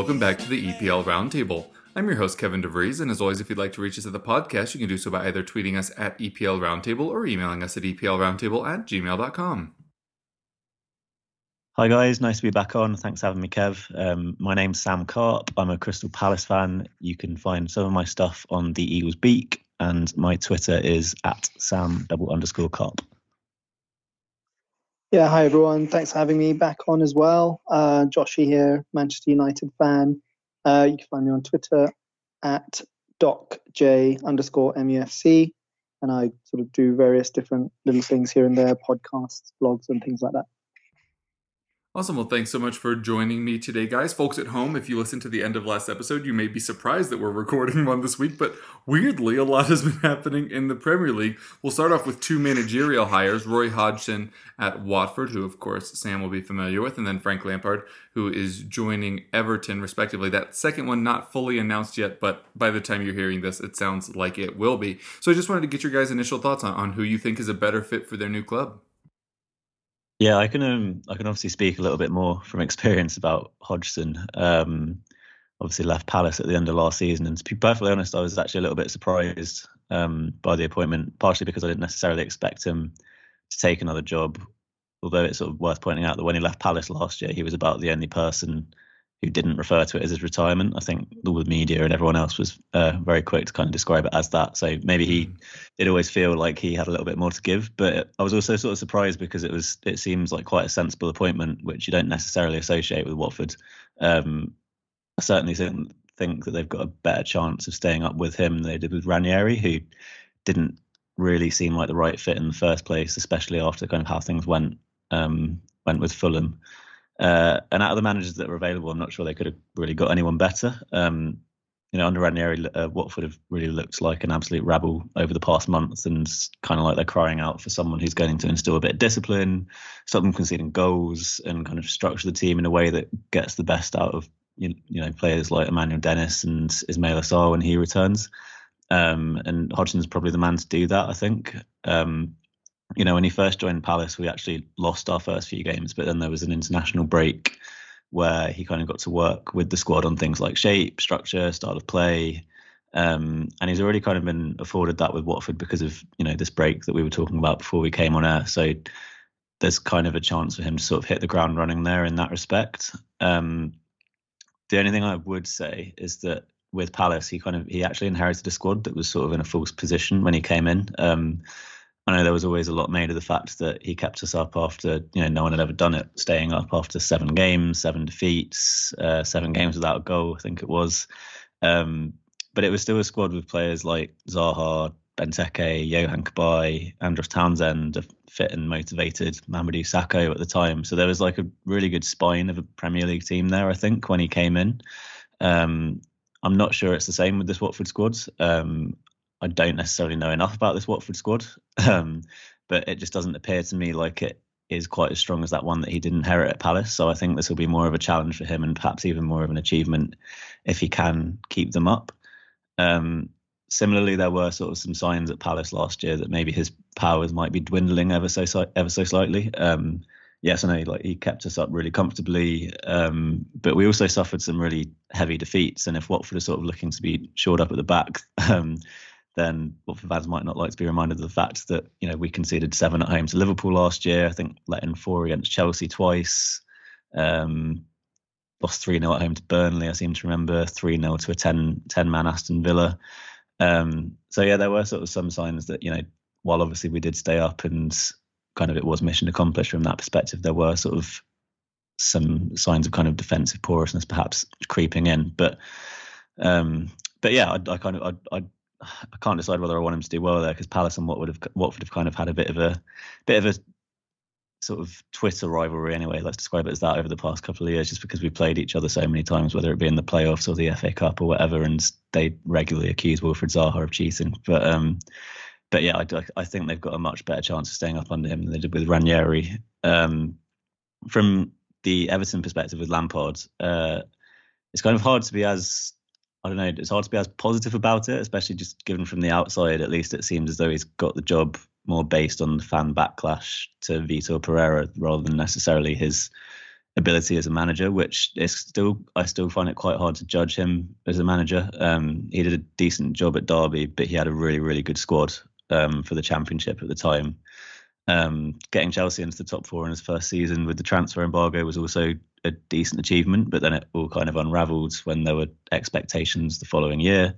welcome back to the EPL Roundtable. I'm your host Kevin DeVries, and as always, if you'd like to reach us at the podcast, you can do so by either tweeting us at EPL Roundtable or emailing us at EPLRoundtable at gmail.com. Hi guys, nice to be back on. Thanks for having me, Kev. Um, my name's Sam Carp. I'm a Crystal Palace fan. You can find some of my stuff on the Eagles Beak, and my Twitter is at Sam double underscore Carp. Yeah, hi everyone. Thanks for having me back on as well. Uh, Joshy here, Manchester United fan. Uh, you can find me on Twitter at docj underscore mufc, and I sort of do various different little things here and there, podcasts, blogs, and things like that. Awesome. Well, thanks so much for joining me today, guys. Folks at home, if you listened to the end of last episode, you may be surprised that we're recording one this week, but weirdly, a lot has been happening in the Premier League. We'll start off with two managerial hires Roy Hodgson at Watford, who, of course, Sam will be familiar with, and then Frank Lampard, who is joining Everton, respectively. That second one, not fully announced yet, but by the time you're hearing this, it sounds like it will be. So I just wanted to get your guys' initial thoughts on, on who you think is a better fit for their new club. Yeah, I can um, I can obviously speak a little bit more from experience about Hodgson. Um, obviously left Palace at the end of last season, and to be perfectly honest, I was actually a little bit surprised um, by the appointment, partially because I didn't necessarily expect him to take another job. Although it's sort of worth pointing out that when he left Palace last year, he was about the only person who didn't refer to it as his retirement. I think all the media and everyone else was uh, very quick to kind of describe it as that. So maybe he did always feel like he had a little bit more to give. But I was also sort of surprised because it was it seems like quite a sensible appointment, which you don't necessarily associate with Watford. Um, I certainly think think that they've got a better chance of staying up with him than they did with Ranieri, who didn't really seem like the right fit in the first place, especially after kind of how things went um, went with Fulham. Uh, and out of the managers that were available, I'm not sure they could have really got anyone better. Um, you know, under Ranieri, uh, Watford have really looked like an absolute rabble over the past month, and kind of like they're crying out for someone who's going to instill a bit of discipline, stop them conceding goals, and kind of structure the team in a way that gets the best out of you know players like Emmanuel Dennis and Ismaila Sarr when he returns. Um, and Hodgson's probably the man to do that, I think. Um, you know, when he first joined Palace, we actually lost our first few games, but then there was an international break where he kind of got to work with the squad on things like shape, structure, style of play. Um, and he's already kind of been afforded that with Watford because of, you know, this break that we were talking about before we came on air. So there's kind of a chance for him to sort of hit the ground running there in that respect. Um, the only thing I would say is that with Palace, he kind of he actually inherited a squad that was sort of in a false position when he came in. Um, I know there was always a lot made of the fact that he kept us up after you know no one had ever done it, staying up after seven games, seven defeats, uh, seven games without a goal. I think it was, um, but it was still a squad with players like Zaha, Benteke, Yohan Cabaye, Andros Townsend, a fit and motivated Mamadou Sakho at the time. So there was like a really good spine of a Premier League team there. I think when he came in. Um, I'm not sure it's the same with this Watford squad. Um, I don't necessarily know enough about this Watford squad, um, but it just doesn't appear to me like it is quite as strong as that one that he did inherit at Palace. So I think this will be more of a challenge for him and perhaps even more of an achievement if he can keep them up. Um, similarly, there were sort of some signs at Palace last year that maybe his powers might be dwindling ever so ever so slightly. Um, yes, I know like he kept us up really comfortably, um, but we also suffered some really heavy defeats. And if Watford are sort of looking to be shored up at the back, um, then Watford fans might not like to be reminded of the fact that you know we conceded seven at home to Liverpool last year. I think let in four against Chelsea twice. Um, lost 3 0 at home to Burnley, I seem to remember, 3 0 to a 10, 10 man Aston Villa. Um, so, yeah, there were sort of some signs that, you know, while obviously we did stay up and kind of it was mission accomplished from that perspective, there were sort of some signs of kind of defensive porousness perhaps creeping in. But um, but yeah, I, I kind of I, I I can't decide whether I want him to do well there because Palace and Watford have Watford have kind of had a bit of a bit of a sort of Twitter rivalry anyway. Let's describe it as that over the past couple of years, just because we played each other so many times, whether it be in the playoffs or the FA Cup or whatever, and they regularly accuse Wilfred Zaha of cheating. But um, but yeah, I, I think they've got a much better chance of staying up under him than they did with Ranieri. Um, from the Everton perspective with Lampard, uh, it's kind of hard to be as I don't know. It's hard to be as positive about it, especially just given from the outside. At least it seems as though he's got the job more based on the fan backlash to Vitor Pereira rather than necessarily his ability as a manager. Which is still, I still find it quite hard to judge him as a manager. Um, he did a decent job at Derby, but he had a really, really good squad um, for the Championship at the time. Um, getting Chelsea into the top four in his first season with the transfer embargo was also a decent achievement, but then it all kind of unravelled when there were expectations the following year.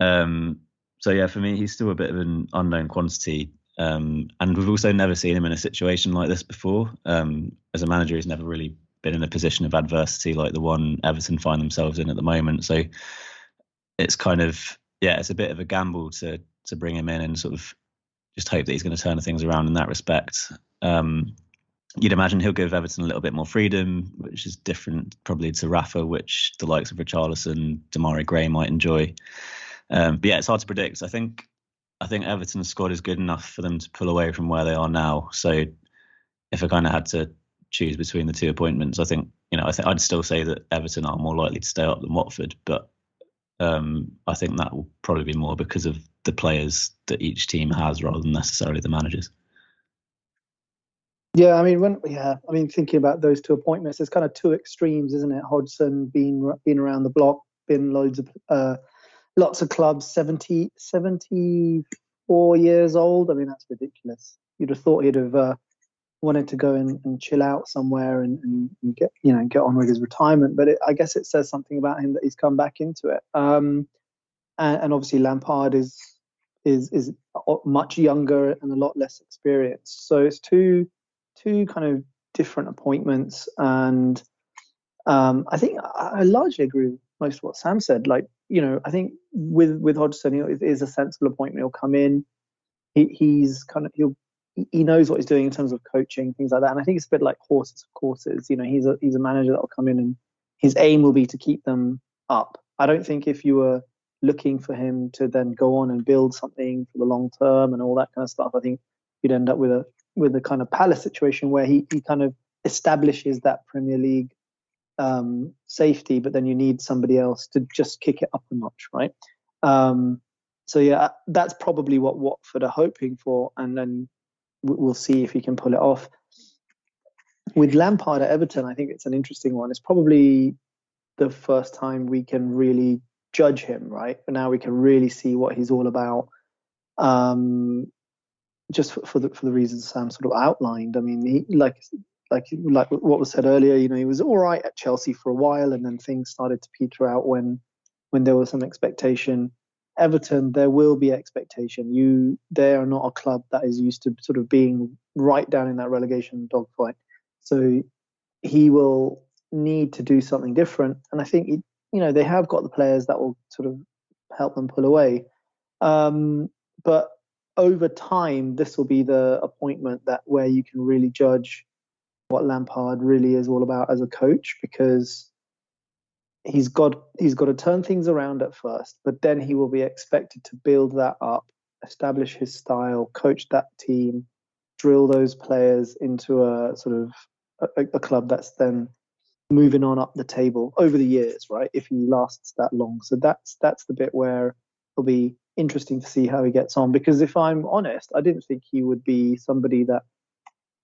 Um, so yeah, for me, he's still a bit of an unknown quantity, um, and we've also never seen him in a situation like this before. Um, as a manager, he's never really been in a position of adversity like the one Everton find themselves in at the moment. So it's kind of yeah, it's a bit of a gamble to to bring him in and sort of just hope that he's going to turn things around in that respect. Um, you'd imagine he'll give Everton a little bit more freedom, which is different probably to Rafa, which the likes of Richarlison, Demarai Gray might enjoy. Um, but yeah, it's hard to predict. I think I think Everton's squad is good enough for them to pull away from where they are now. So if I kind of had to choose between the two appointments, I think you know I think I'd still say that Everton are more likely to stay up than Watford, but um, I think that will probably be more because of the players that each team has rather than necessarily the managers. Yeah, I mean, when yeah, I mean, thinking about those two appointments, there's kind of two extremes, isn't it? Hodgson being been around the block, been loads of uh, lots of clubs, 70, 74 years old. I mean, that's ridiculous. You'd have thought he'd have uh, wanted to go and, and chill out somewhere and, and, and, get you know get on with his retirement. But it, I guess it says something about him that he's come back into it. Um, and, and obviously Lampard is is is much younger and a lot less experienced. So it's two two kind of different appointments, and um, I think I, I largely agree with most of what Sam said. Like you know, I think with with Hodgson, it is a sensible appointment. He'll come in. He, he's kind of he'll he knows what he's doing in terms of coaching things like that. And I think it's a bit like horses for courses. You know, he's a he's a manager that will come in and his aim will be to keep them up. I don't think if you were looking for him to then go on and build something for the long term and all that kind of stuff, I think you'd end up with a with a kind of Palace situation where he, he kind of establishes that Premier League um, safety, but then you need somebody else to just kick it up a notch, right? Um, so yeah, that's probably what Watford are hoping for, and then we'll see if he can pull it off. With Lampard at Everton, I think it's an interesting one. It's probably the first time we can really judge him, right? But now we can really see what he's all about. Um, just for, for, the for the reasons Sam sort of outlined. I mean, he like like like what was said earlier. You know, he was all right at Chelsea for a while, and then things started to peter out when when there was some expectation. Everton, there will be expectation. You, they are not a club that is used to sort of being right down in that relegation dogfight. So he will need to do something different, and I think you know they have got the players that will sort of help them pull away. Um, but over time, this will be the appointment that where you can really judge what Lampard really is all about as a coach because he's got he's got to turn things around at first, but then he will be expected to build that up, establish his style, coach that team, drill those players into a sort of a, a club that's then moving on up the table over the years, right? If he lasts that long, so that's that's the bit where it'll be interesting to see how he gets on. Because if I'm honest, I didn't think he would be somebody that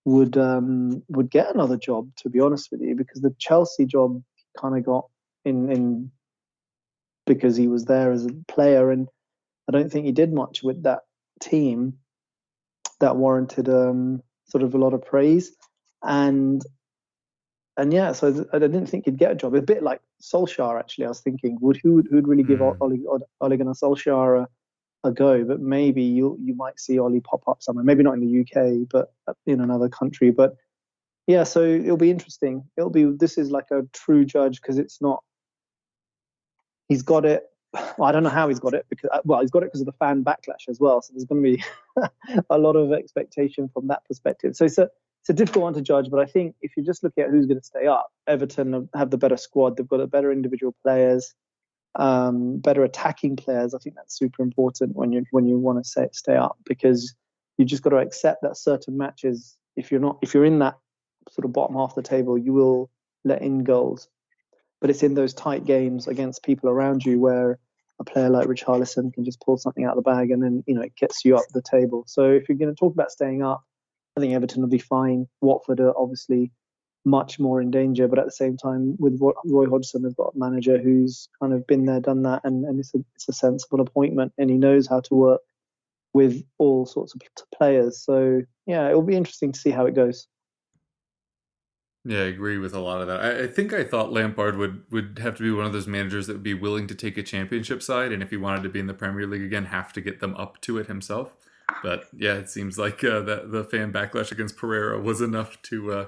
would um, would get another job. To be honest with you, because the Chelsea job kind of got in in because he was there as a player, and I don't think he did much with that team that warranted um, sort of a lot of praise. And and yeah, so I didn't think he'd get a job. A bit like Solskjaer, actually. I was thinking, would who would who'd really give mm. Ole, Ole Gunnar Solskjaer a, a go, but maybe you you might see Ollie pop up somewhere. Maybe not in the UK, but in another country. But yeah, so it'll be interesting. It'll be this is like a true judge because it's not. He's got it. Well, I don't know how he's got it because uh, well, he's got it because of the fan backlash as well. So there's going to be a lot of expectation from that perspective. So it's a it's a difficult one to judge, but I think if you just look at who's going to stay up, Everton have the better squad. They've got better individual players, um, better attacking players. I think that's super important when you when you want to say stay up because you just got to accept that certain matches, if you're not if you're in that sort of bottom half of the table, you will let in goals. But it's in those tight games against people around you where a player like Richarlison can just pull something out of the bag and then you know it gets you up the table. So if you're going to talk about staying up, I think Everton will be fine. Watford are obviously much more in danger, but at the same time, with Roy Hodgson, they've got a manager who's kind of been there, done that, and, and it's a it's a sensible appointment, and he knows how to work with all sorts of players. So yeah, it will be interesting to see how it goes. Yeah, I agree with a lot of that. I, I, think I thought Lampard would would have to be one of those managers that would be willing to take a championship side, and if he wanted to be in the Premier League again, have to get them up to it himself. But yeah, it seems like uh, the fan backlash against Pereira was enough to uh,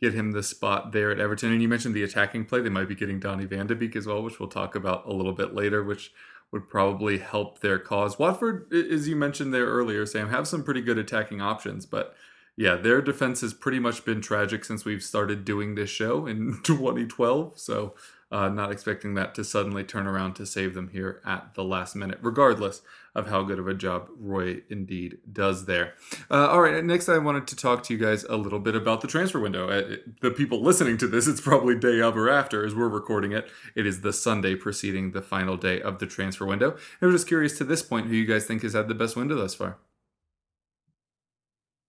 get him the spot there at Everton. And you mentioned the attacking play; they might be getting Donny Van de Beek as well, which we'll talk about a little bit later, which would probably help their cause. Watford, as you mentioned there earlier, Sam, have some pretty good attacking options, but yeah, their defense has pretty much been tragic since we've started doing this show in 2012. So, uh, not expecting that to suddenly turn around to save them here at the last minute, regardless of how good of a job Roy indeed does there. Uh, all right, next I wanted to talk to you guys a little bit about the transfer window. Uh, the people listening to this, it's probably day of or after as we're recording it. It is the Sunday preceding the final day of the transfer window. I was just curious to this point who you guys think has had the best window thus far.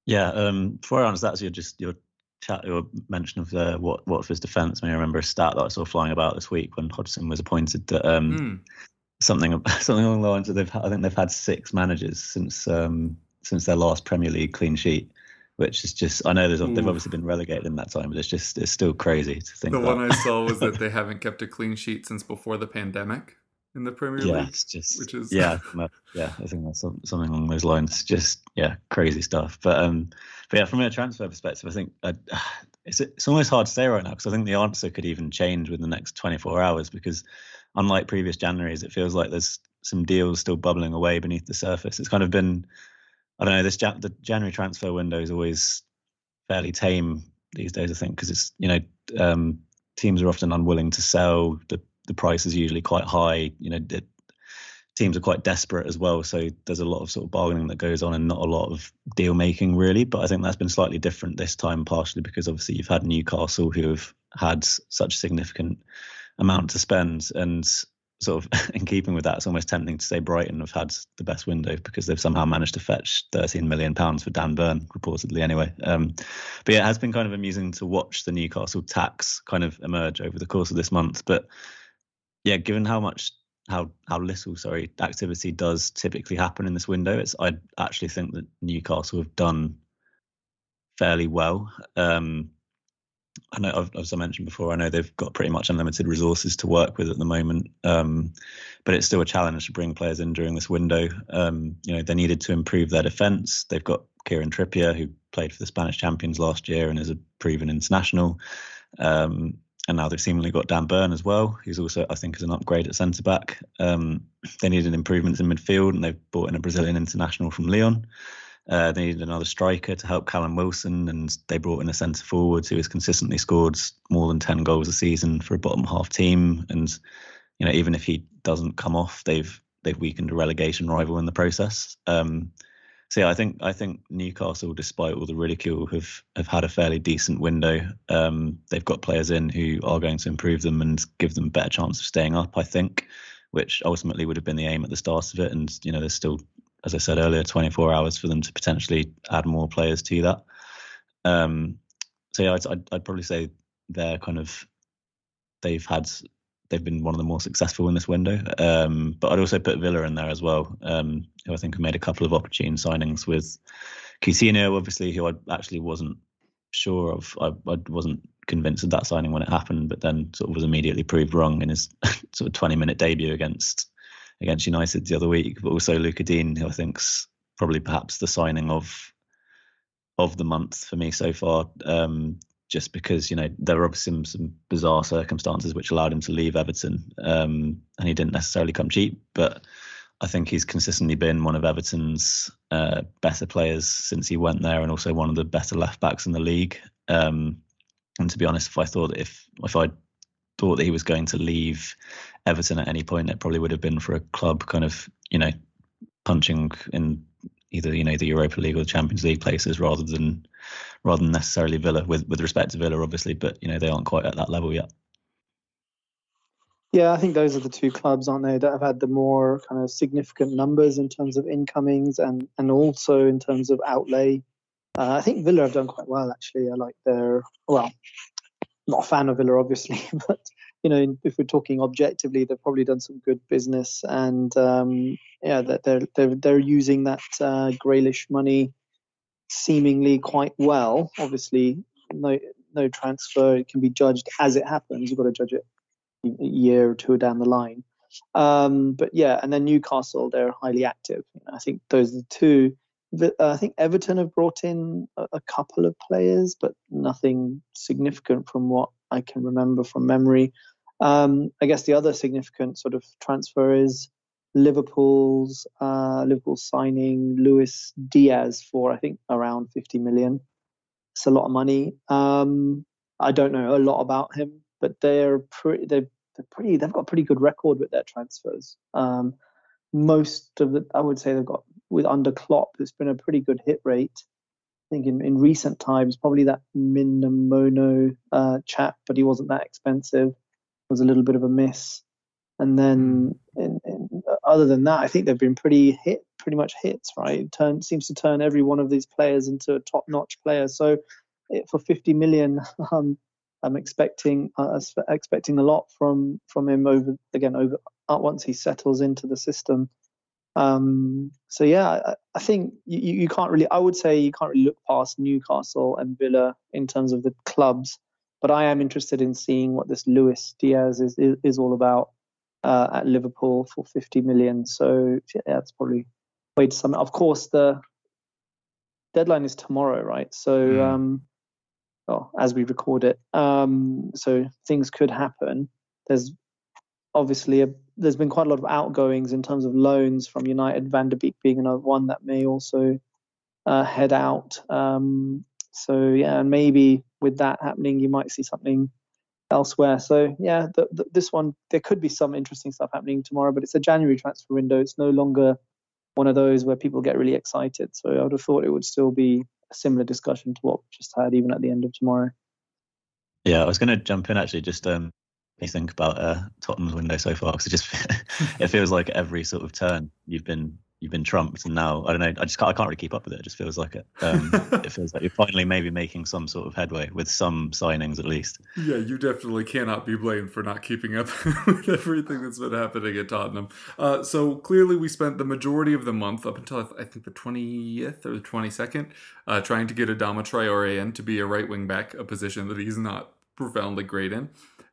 Yeah, um, before I answer that, so just your chat, your mention of the what Watford's defence. I, mean, I remember a stat that I saw flying about this week when Hodgson was appointed that um, mm. something something along the lines of they've I think they've had six managers since um, since their last Premier League clean sheet, which is just I know there's they've obviously been relegated in that time, but it's just it's still crazy to think. The that. one I saw was that they haven't kept a clean sheet since before the pandemic in the Premier yeah, League. It's just, which is yeah, yeah. I think that's something along those lines. Just yeah, crazy stuff. But um, but yeah, from a transfer perspective, I think uh, it's it's almost hard to say right now because I think the answer could even change within the next 24 hours because unlike previous Januaries, it feels like there's some deals still bubbling away beneath the surface. It's kind of been I don't know this the January transfer window is always fairly tame these days. I think because it's you know um, teams are often unwilling to sell the the price is usually quite high. You know, it, teams are quite desperate as well, so there's a lot of sort of bargaining that goes on and not a lot of deal making really. But I think that's been slightly different this time, partially because obviously you've had Newcastle who have had such a significant amount to spend and sort of in keeping with that, it's almost tempting to say Brighton have had the best window because they've somehow managed to fetch 13 million pounds for Dan Burn, reportedly anyway. Um, but yeah, it has been kind of amusing to watch the Newcastle tax kind of emerge over the course of this month. But yeah, given how much how how little sorry activity does typically happen in this window, it's I actually think that Newcastle have done fairly well. Um, I know, as I mentioned before, I know they've got pretty much unlimited resources to work with at the moment, um, but it's still a challenge to bring players in during this window. Um, you know, they needed to improve their defence. They've got Kieran Trippier, who played for the Spanish champions last year and is a proven international. Um, and now they've seemingly got Dan Burn as well, who's also, I think, is an upgrade at centre back. Um, they needed improvements in midfield, and they've brought in a Brazilian international from Lyon. Uh, they needed another striker to help Callum Wilson, and they brought in a centre forward who has consistently scored more than ten goals a season for a bottom half team. And you know, even if he doesn't come off, they've they've weakened a relegation rival in the process. Um, so yeah, I think I think Newcastle, despite all the ridicule, have have had a fairly decent window. Um, they've got players in who are going to improve them and give them a better chance of staying up. I think, which ultimately would have been the aim at the start of it. And you know, there's still, as I said earlier, 24 hours for them to potentially add more players to that. Um, so yeah, I'd, I'd, I'd probably say they're kind of they've had they've been one of the more successful in this window. Um, but I'd also put Villa in there as well, um, who I think have made a couple of opportune signings with Coutinho, obviously, who I actually wasn't sure of. I, I, wasn't convinced of that signing when it happened, but then sort of was immediately proved wrong in his sort of 20 minute debut against against United the other week. But also Lucas Digne, who I think's probably perhaps the signing of of the month for me so far. Um, just because you know there were obviously some, some bizarre circumstances which allowed him to leave Everton, um, and he didn't necessarily come cheap. But I think he's consistently been one of Everton's uh, better players since he went there, and also one of the better left backs in the league. Um, and to be honest, if I thought if if I thought that he was going to leave Everton at any point, it probably would have been for a club kind of you know punching in either you know the Europa League or the Champions League places rather than rather than necessarily Villa. With with respect to Villa, obviously, but you know they aren't quite at that level yet. Yeah, I think those are the two clubs, aren't they, that have had the more kind of significant numbers in terms of incomings and and also in terms of outlay. Uh, I think Villa have done quite well actually. I like their well, not a fan of Villa obviously, but you know if we're talking objectively, they've probably done some good business and um, yeah, that they're they're they're using that uh, money seemingly quite well. Obviously, no no transfer it can be judged as it happens. You've got to judge it a year or two down the line. Um, but yeah, and then Newcastle, they're highly active. I think those are the two. Uh, I think Everton have brought in a, a, couple of players, but nothing significant from what I can remember from memory. Um, I guess the other significant sort of transfer is Liverpool's uh, Liverpool signing Luis Diaz for I think around 50 million. It's a lot of money. Um, I don't know a lot about him, but they're pretty. They're, they're pretty. They've got a pretty good record with their transfers. Um, most of the, I would say they've got with under Klopp, it's been a pretty good hit rate. I think in, in recent times, probably that Minamino uh, chap, but he wasn't that expensive. Was a little bit of a miss. And then, hmm. in, other than that, I think they've been pretty hit, pretty much hits. Right, it turn seems to turn every one of these players into a top-notch player. So, it, for 50 million, um, I'm expecting uh, expecting a lot from from him over again over uh, once he settles into the system. Um, so yeah, I, I think you, you can't really. I would say you can't really look past Newcastle and Villa in terms of the clubs. But I am interested in seeing what this Luis Diaz is is, is all about uh, at Liverpool for 50 million. So yeah, that's probably way to sum it. Of course, the deadline is tomorrow, right? So mm. um, well, as we record it, um, so things could happen. There's obviously a, there's been quite a lot of outgoings in terms of loans from United. Van de Beek being another one that may also uh, head out. Um, so yeah, and maybe with that happening, you might see something elsewhere. So yeah, the, the, this one there could be some interesting stuff happening tomorrow, but it's a January transfer window. It's no longer one of those where people get really excited. So I would have thought it would still be a similar discussion to what we just had, even at the end of tomorrow. Yeah, I was going to jump in actually. Just um, you think about uh, Tottenham's window so far because it just it feels like every sort of turn you've been you've been trumped, and now I don't know. I just can't, I can't really keep up with it. It just feels like it. Um, it feels like you're finally maybe making some sort of headway with some signings at least. Yeah, you definitely cannot be blamed for not keeping up with everything that's been happening at Tottenham. Uh, so clearly, we spent the majority of the month up until I think the 20th or the 22nd uh, trying to get Adama Traore in to be a right wing back, a position that he's not profoundly great in.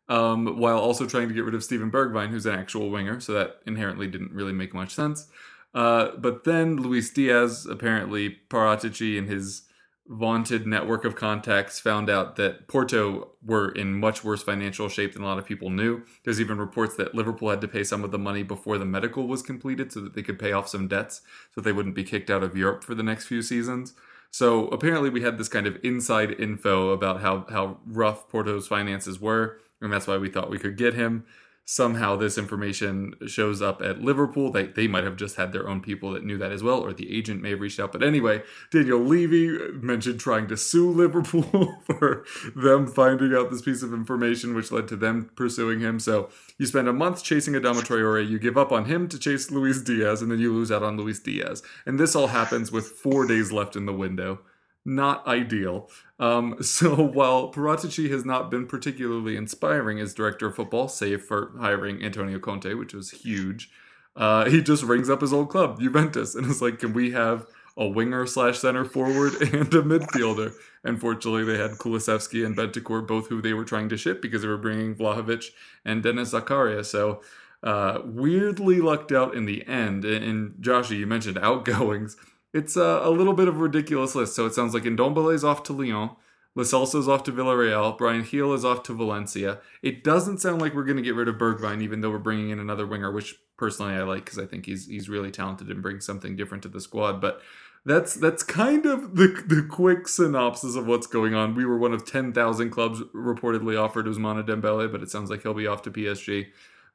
Um, while also trying to get rid of Steven Bergwijn, who's an actual winger, so that inherently didn't really make much sense. Uh, but then Luis Diaz, apparently Paratici and his vaunted network of contacts found out that Porto were in much worse financial shape than a lot of people knew. There's even reports that Liverpool had to pay some of the money before the medical was completed so that they could pay off some debts so they wouldn't be kicked out of Europe for the next few seasons. So apparently we had this kind of inside info about how how rough Porto's finances were, and that's why we thought we could get him somehow this information shows up at Liverpool. They, they might have just had their own people that knew that as well, or the agent may have reached out. But anyway, Daniel Levy mentioned trying to sue Liverpool for them finding out this piece of information, which led to them pursuing him. So you spend a month chasing Adama Traore, you give up on him to chase Luis Diaz, and then you lose out on Luis Diaz. And this all happens with four days left in the window not ideal. Um, so while Paratici has not been particularly inspiring as director of football, save for hiring Antonio Conte, which was huge, uh, he just rings up his old club, Juventus, and is like, "Can we have a winger slash center forward and a midfielder?" Unfortunately, they had Kulusevski and Bentancur, both who they were trying to ship because they were bringing Vlahovic and Denis Zakaria. So uh, weirdly lucked out in the end. And, and Joshy, you mentioned outgoings. It's a, a little bit of a ridiculous list. So it sounds like Ndombele is off to Lyon. Lo Celso's off to Villarreal. Bryan Gil is off to Valencia. It doesn't sound like we're going to get rid of Bergwijn, even though we're bringing in another winger, which personally I like because I think he's he's really talented and brings something different to the squad. But that's that's kind of the the quick synopsis of what's going on. We were one of ten thousand clubs reportedly offered Ousmane Dembele, but it sounds like he'll be off to PSG.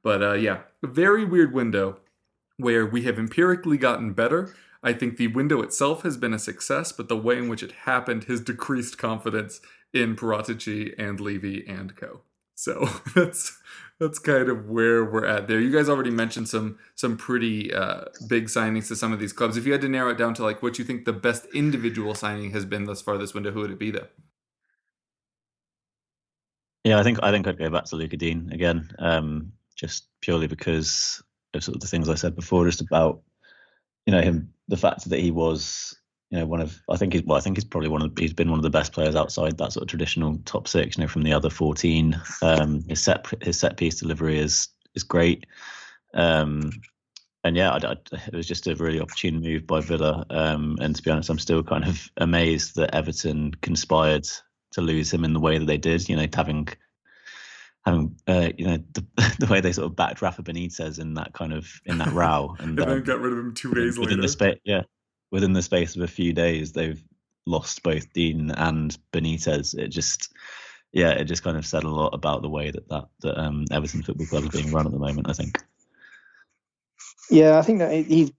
But uh, yeah, a very weird window where we have empirically gotten better. I think the window itself has been a success, but the way in which it happened has decreased confidence in Paratici and Levy and co. So that's that's kind of where we're at there. You guys already mentioned some some pretty uh, big signings to some of these clubs. If you had to narrow it down to like what you think the best individual signing has been thus far this window, who would it be though? Yeah, I think I think I'd go back to Lucas Digne again, um, just purely because of sort of the things I said before, just about you know him, the fact that he was you know one of I think he's well I think he's probably one of he's been one of the best players outside that sort of traditional top six. You know from the other fourteen, um, his set his set piece delivery is is great. Um, and yeah, I, I, it was just a really opportune move by Villa. Um, and to be honest, I'm still kind of amazed that Everton conspired to lose him in the way that they did. You know, having having uh, you know the, the way they sort of backed Rafa Benitez in that kind of in that row, and, and then got rid of him two days within later. The spa- yeah, within the space of a few days, they've lost both Digne and Benitez. It just yeah, it just kind of said a lot about the way that that, that um, Everton Football Club is being run at the moment. I think. Yeah, I think that he's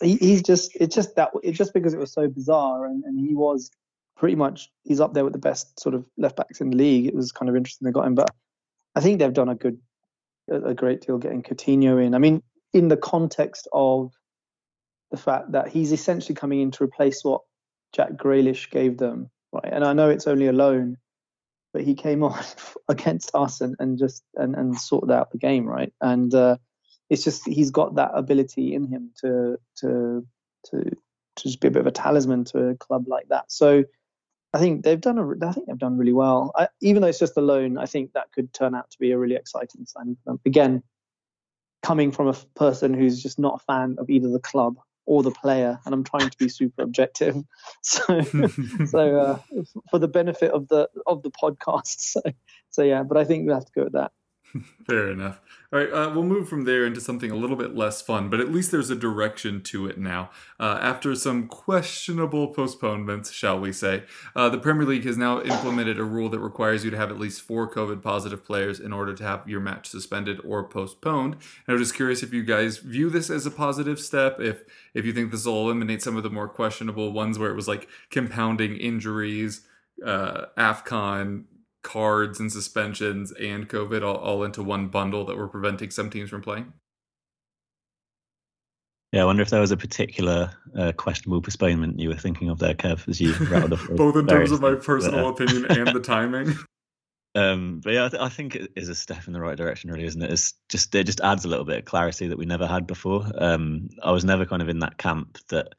he, he's just it's just that it's just because it was so bizarre and, and he was pretty much he's up there with the best sort of left backs in the league. It was kind of interesting they got him, but I think they've done a good a great deal getting Coutinho in. I mean, in the context of the fact that he's essentially coming in to replace what Jack Grealish gave them, right? And I know it's only a loan, but he came on against us and, and just and, and sorted out the game, right? And uh, it's just he's got that ability in him to to to to just be a bit of a talisman to a club like that. So I think they've done a I think they've done really well. I, even though it's just a loan, I think that could turn out to be a really exciting signing for them. Again, coming from a person who's just not a fan of either the club or the player, and I'm trying to be super objective. So, so uh, for the benefit of the of the podcast, so, so yeah. But I think we have to go with that. Fair enough. All right, uh, we'll move from there into something a little bit less fun, but at least there's a direction to it now. Uh, after some questionable postponements, shall we say, uh, the Premier League has now implemented a rule that requires you to have at least four COVID positive players in order to have your match suspended or postponed. And I'm just curious if you guys view this as a positive step, if if you think this will eliminate some of the more questionable ones where it was like compounding injuries, uh, AFCON, cards and suspensions and COVID all, all into one bundle that were preventing some teams from playing? Yeah, I wonder if there was a particular uh, questionable postponement you were thinking of there, Kev, as you rattled off. Both in terms of my personal but, uh, opinion and the timing. Um, but yeah, I, th- I, think it is a step in the right direction, really, isn't it? It's just it just adds a little bit of clarity that we never had before. Um, I was never kind of in that camp that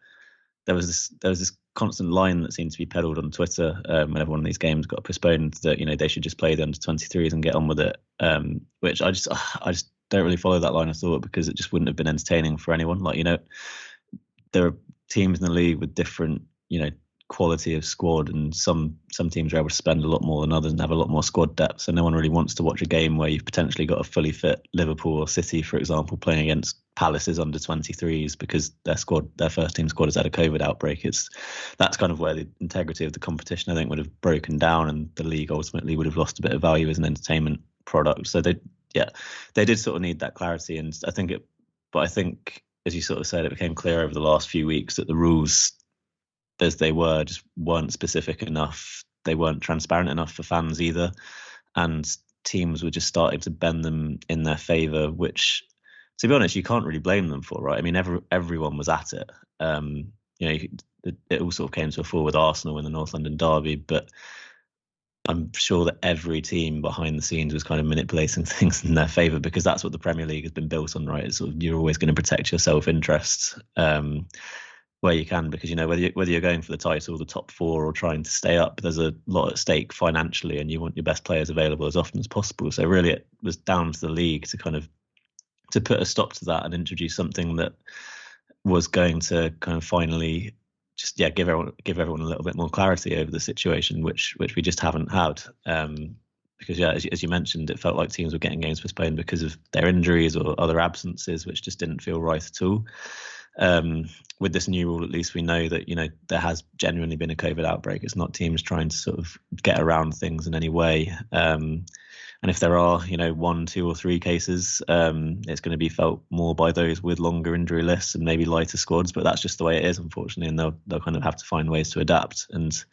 there was this there was this constant line that seemed to be peddled on Twitter um, whenever one of these games got postponed that you know they should just play the under 23s and get on with it. Um, which I just I just don't really follow that line of thought because it just wouldn't have been entertaining for anyone. Like you know, there are teams in the league with different you know quality of squad, and some some teams are able to spend a lot more than others and have a lot more squad depth. So no one really wants to watch a game where you've potentially got a fully fit Liverpool or City, for example, playing against Palace's under 23s because their squad, their first team squad, has had a COVID outbreak. It's that's kind of where the integrity of the competition, I think, would have broken down, and the league ultimately would have lost a bit of value as an entertainment product. So they, yeah, they did sort of need that clarity, and I think it, but I think as you sort of said, it became clear over the last few weeks that the rules as they were just weren't specific enough. They weren't transparent enough for fans either, and teams were just starting to bend them in their favour, which, to be honest, you can't really blame them for, right? I mean, every, everyone was at it. Um, you know, it, it all sort of came to a fall with Arsenal in the North London derby, but I'm sure that every team behind the scenes was kind of manipulating things in their favour because that's what the Premier League has been built on, right? It's sort of, you're always going to protect your self interest. Um, where you can because you know whether you, whether you're going for the title, the top four, or trying to stay up, there's a lot at stake financially, and you want your best players available as often as possible. So really, it was down to the league to kind of to put a stop to that and introduce something that was going to kind of finally just yeah give everyone give everyone a little bit more clarity over the situation, which which we just haven't had. Um, because yeah, as, as you mentioned, it felt like teams were getting games postponed because of their injuries or other absences, which just didn't feel right at all. Um, with this new rule, at least we know that you know there has genuinely been a COVID outbreak. It's not teams trying to sort of get around things in any way. Um, and if there are, you know, one, two, or three cases, um, it's going to be felt more by those with longer injury lists and maybe lighter squads. But that's just the way it is, unfortunately, and they'll they'll kind of have to find ways to adapt. And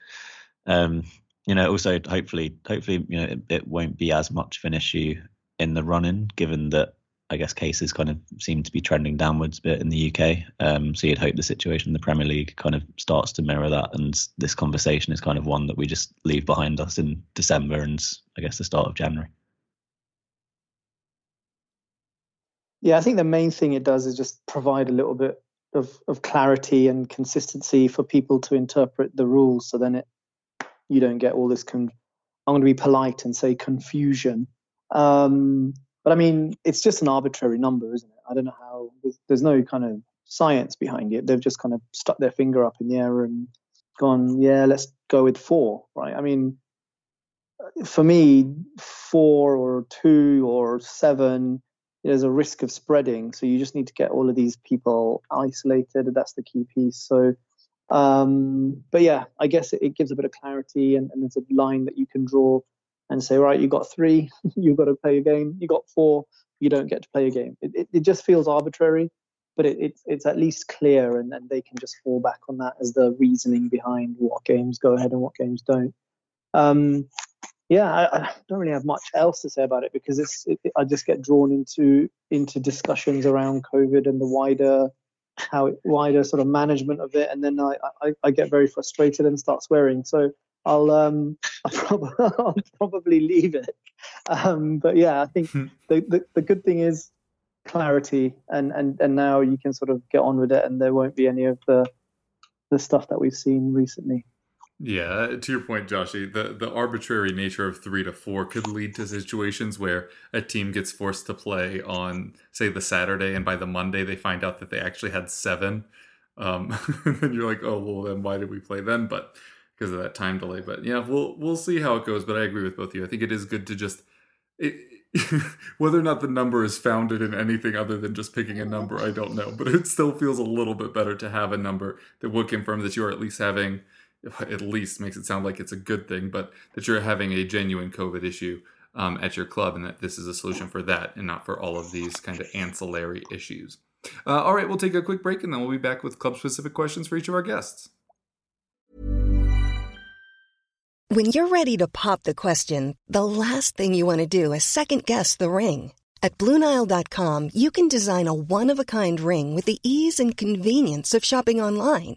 um, you know, also hopefully, hopefully, you know, it, it won't be as much of an issue in the run-in, given that I guess cases kind of seem to be trending downwards a bit in the UK. Um, so you'd hope the situation in the Premier League kind of starts to mirror that. And this conversation is kind of one that we just leave behind us in December and I guess the start of January. Yeah, I think the main thing it does is just provide a little bit of, of clarity and consistency for people to interpret the rules. So then it you don't get all this. Con- I'm going to be polite and say confusion. Um, but I mean, it's just an arbitrary number, isn't it? I don't know how. There's, there's no kind of science behind it. They've just kind of stuck their finger up in the air and gone, yeah, let's go with four, right? I mean, for me, four or two or seven there's a risk of spreading. So you just need to get all of these people isolated. That's the key piece. So, um, but yeah, I guess it, it, gives a bit of clarity and, and there's a line that you can draw and say, right, you got three, you've got to play a game. You got four, you don't get to play a game. It, it, it just feels arbitrary, but it, it's at least clear and, and they can just fall back on that as the reasoning behind what games go ahead and what games don't. Um, yeah, I, I, don't really have much else to say about it because it's it, I just get drawn into into discussions around COVID and the wider how it, wider sort of management of it, and then I, I, I get very frustrated and start swearing. So I'll um I'll probably, I'll probably leave it. Um, but yeah, I think hmm. the, the the good thing is clarity, and and and now you can sort of get on with it, and there won't be any of the the stuff that we've seen recently. Yeah, to your point, Joshy, the, the arbitrary nature of three to four could lead to situations where a team gets forced to play on, say, the Saturday, and by the Monday they find out that they actually had seven. Um, and you're like, oh well, then why did we play then? But because of that time delay. But yeah, we'll we'll see how it goes. But I agree with both of you. I think it is good to just it, whether or not the number is founded in anything other than just picking a number, I don't know. But it still feels a little bit better to have a number that would confirm that you are at least having at least makes it sound like it's a good thing, but that you're having a genuine COVID issue um, at your club and that this is a solution for that and not for all of these kind of ancillary issues. Uh, all right, we'll take a quick break and then we'll be back with club specific questions for each of our guests. When you're ready to pop the question, the last thing you want to do is second guess the ring. At Bluenile.com, you can design a one of a kind ring with the ease and convenience of shopping online.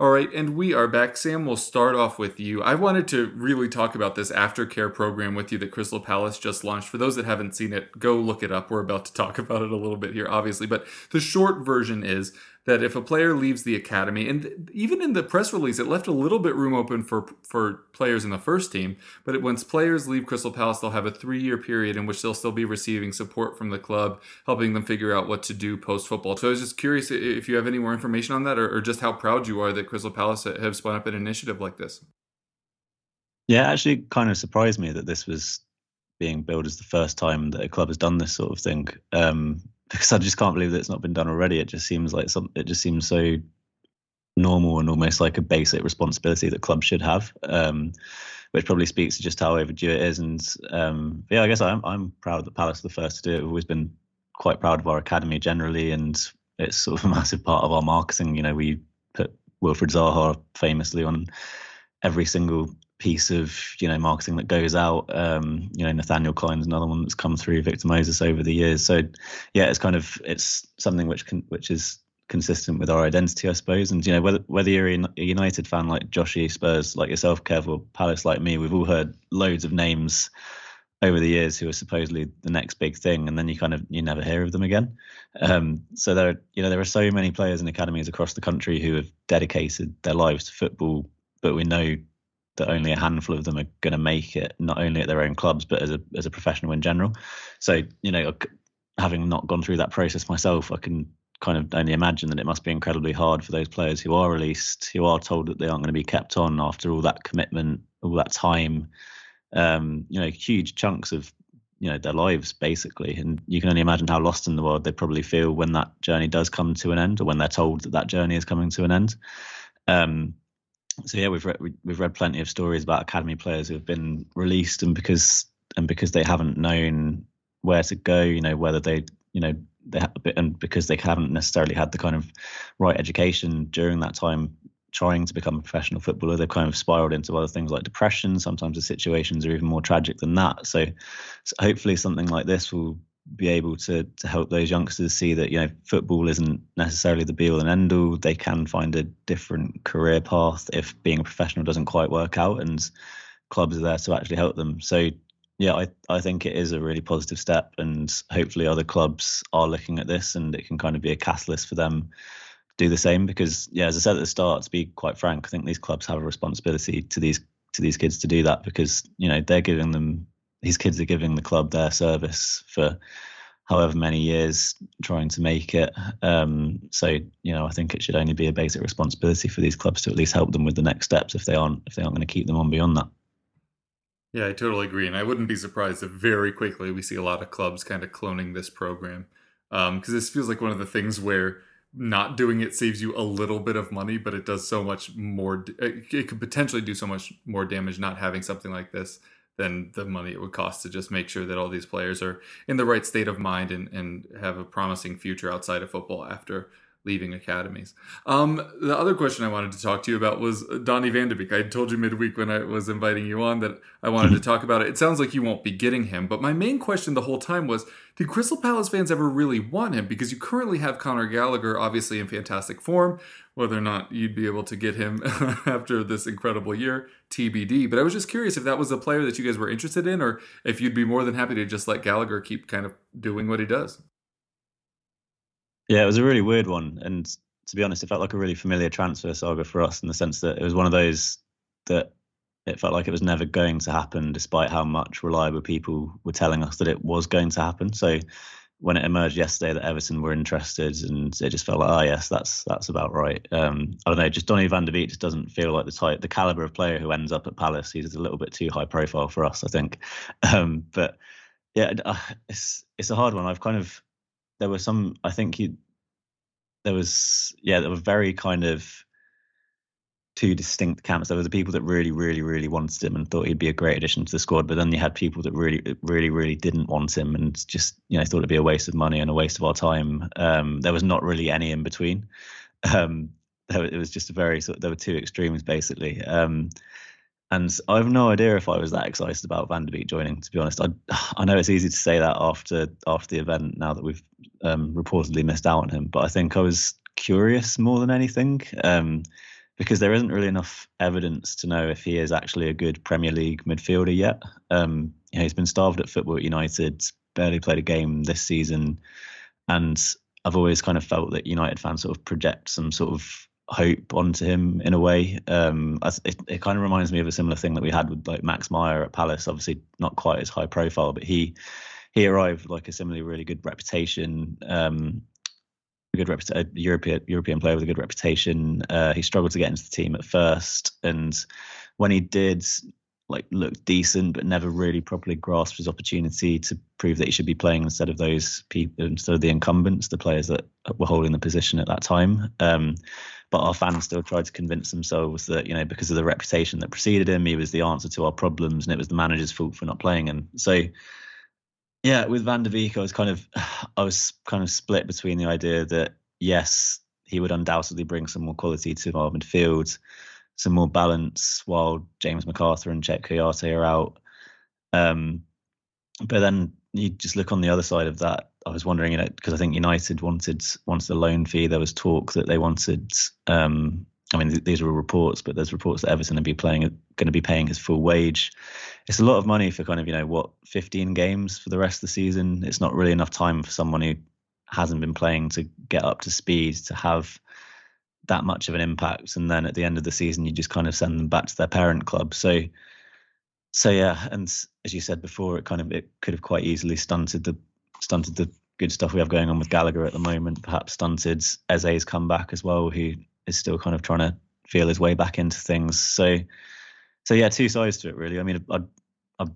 All right, and we are back. Sam, we'll start off with you. I wanted to really talk about this aftercare program with you that Crystal Palace just launched. For those that haven't seen it, go look it up. We're about to talk about it a little bit here, obviously. But the short version is that if a player leaves the academy, and even in the press release, it left a little bit room open for for players in the first team. But it, once players leave Crystal Palace, they'll have a three year period in which they'll still be receiving support from the club, helping them figure out what to do post football. So I was just curious if you have any more information on that, or, or just how proud you are that Crystal Palace have spun up an initiative like this. Yeah, actually kind of surprised me that this was being billed as the first time that a club has done this sort of thing. Um, because I just can't believe that it's not been done already. It just seems like some. It just seems so normal and almost like a basic responsibility that clubs should have, um, which probably speaks to just how overdue it is. And um, yeah, I guess I'm I'm proud that Palace are the first to do it. We've always been quite proud of our academy generally, and it's sort of a massive part of our marketing. You know, we put Wilfred Zaha famously on every single piece of you know marketing that goes out. Um, you know, Nathaniel Clyne's another one that's come through. Victor Moses over the years. So yeah, it's kind of it's something which can which is consistent with our identity, I suppose. And you know, whether whether you're a United fan like Joshy, Spurs like yourself, Kev, or Palace like me, we've all heard loads of names over the years who are supposedly the next big thing, and then you kind of you never hear of them again. Um, so there, you know, there are so many players in academies across the country who have dedicated their lives to football, but we know that only a handful of them are going to make it, not only at their own clubs, but as a as a professional in general. So you know, having not gone through that process myself, I can kind of only imagine that it must be incredibly hard for those players who are released, who are told that they aren't going to be kept on after all that commitment, all that time, um, you know, huge chunks of you know their lives basically, and you can only imagine how lost in the world they probably feel when that journey does come to an end, or when they're told that that journey is coming to an end. Um, so yeah, we've read we've read plenty of stories about academy players who have been released, and because and because they haven't known where to go, you know, whether they you know they have, and because they haven't necessarily had the kind of right education during that time trying to become a professional footballer they've kind of spiraled into other things like depression. Sometimes the situations are even more tragic than that. So, so hopefully something like this will be able to to help those youngsters see that you know football isn't necessarily the be all and end all they can find a different career path if being a professional doesn't quite work out and clubs are there to actually help them so yeah, I, I think it is a really positive step, and hopefully other clubs are looking at this, and it can kind of be a catalyst for them do the same. Because yeah, as I said at the start, to be quite frank, I think these clubs have a responsibility to these to these kids to do that because you know they're giving them these kids are giving the club their service for however many years trying to make it. Um, so you know, I think it should only be a basic responsibility for these clubs to at least help them with the next steps if they aren't if they aren't going to keep them on beyond that. Yeah, I totally agree. And I wouldn't be surprised if very quickly we see a lot of clubs kind of cloning this program. Because um, this feels like one of the things where not doing it saves you a little bit of money, but it does so much more. It could potentially do so much more damage not having something like this than the money it would cost to just make sure that all these players are in the right state of mind and, and have a promising future outside of football after leaving academies. Um, the other question I wanted to talk to you about was Donny van de Beek. I told you midweek when I was inviting you on that I wanted to talk about it. It sounds like you won't be getting him, but my main question the whole time was did Crystal Palace fans ever really want him? Because you currently have Conor Gallagher, obviously in fantastic form. Whether or not you'd be able to get him after this incredible year, TBD. But I was just curious if that was a player that you guys were interested in, or if you'd be more than happy to just let Gallagher keep kind of doing what he does. Yeah, it was a really weird one, and to be honest, it felt like a really familiar transfer saga for us in the sense that it was one of those that it felt like it was never going to happen, despite how much reliable people were telling us that it was going to happen. So when it emerged yesterday that Everton were interested, and it just felt like, oh yes, that's that's about right. Um, I don't know, just Donny van de Beek doesn't feel like the type, the caliber of player who ends up at Palace. He's a little bit too high profile for us, I think. Um, but yeah, uh, it's it's a hard one. I've kind of there were some. I think he, there was yeah, there were very kind of two distinct camps. There were the people that really, really, really wanted him and thought he'd be a great addition to the squad, but then you had people that really, really, really didn't want him and just you know thought it'd be a waste of money and a waste of our time. Um, there was not really any in between. Um, it was just a very sort. There were two extremes basically. Um, and I have no idea if I was that excited about Van der Beek joining. To be honest, I I know it's easy to say that after after the event now that we've um, reportedly missed out on him, but I think I was curious more than anything um, because there isn't really enough evidence to know if he is actually a good Premier League midfielder yet. Um, you know, he's been starved at Football United, barely played a game this season, and I've always kind of felt that United fans sort of project some sort of hope onto him in a way. Um, it, it kind of reminds me of a similar thing that we had with like Max Meyer at Palace. Obviously, not quite as high profile, but he he arrived with like a similarly really good reputation. Um, a good reputation, European European player with a good reputation. Uh, he struggled to get into the team at first, and when he did, like looked decent, but never really properly grasped his opportunity to prove that he should be playing instead of those people, instead of the incumbents, the players that were holding the position at that time. Um, but our fans still tried to convince themselves that you know because of the reputation that preceded him, he was the answer to our problems, and it was the manager's fault for not playing him. So Yeah, with Van der Beek, I was kind of, I was kind of split between the idea that yes, he would undoubtedly bring some more quality to our midfield, some more balance while James McArthur and Chet Kouyaté are out. Um, but then you just look on the other side of that. I was wondering, you know, because I think United wanted wanted a loan fee. There was talk that they wanted. Um, I mean, th- these were reports, but there's reports that Everton would be playing going to be paying his full wage. It's a lot of money for kind of you know what 15 games for the rest of the season. It's not really enough time for someone who hasn't been playing to get up to speed to have that much of an impact. And then at the end of the season, you just kind of send them back to their parent club. So so yeah, and as you said before, it kind of it could have quite easily stunted the stunted the good stuff we have going on with Gallagher at the moment. Perhaps stunted Eze's comeback as well, who is still kind of trying to feel his way back into things. So so yeah, two sides to it really. I mean, I'd I'd,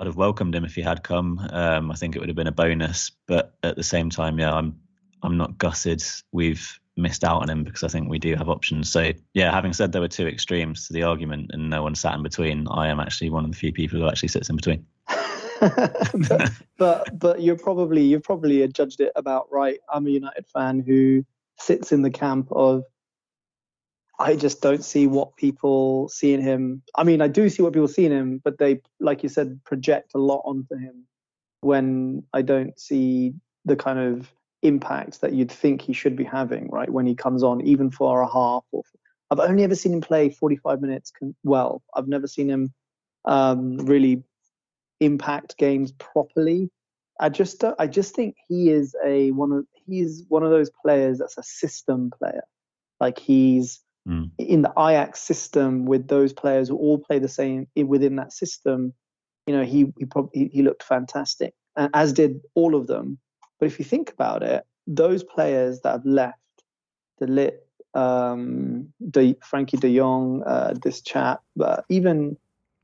I'd have welcomed him if he had come. Um, I think it would have been a bonus, but at the same time, yeah, I'm I'm not gutted. We've missed out on him because I think we do have options. So yeah, having said there were two extremes to the argument and no one sat in between, I am actually one of the few people who actually sits in between. but, but but you're probably you've probably judged it about right. I'm a United fan who sits in the camp of I just don't see what people see in him. I mean, I do see what people see in him, but they, like you said, project a lot onto him when I don't see the kind of impact that you'd think he should be having, right? When he comes on, even for a half. Or I've only ever seen him play 45 minutes well. I've never seen him um, really impact games properly. I just, I just think he is a one of he's one of those players that's a system player. Like he's mm. in the Ajax system with those players who all play the same within that system. You know, he he probably he looked fantastic, as did all of them. But if you think about it, those players that have left, the lit, um, de, Frenkie De Jong, uh, this chap, but even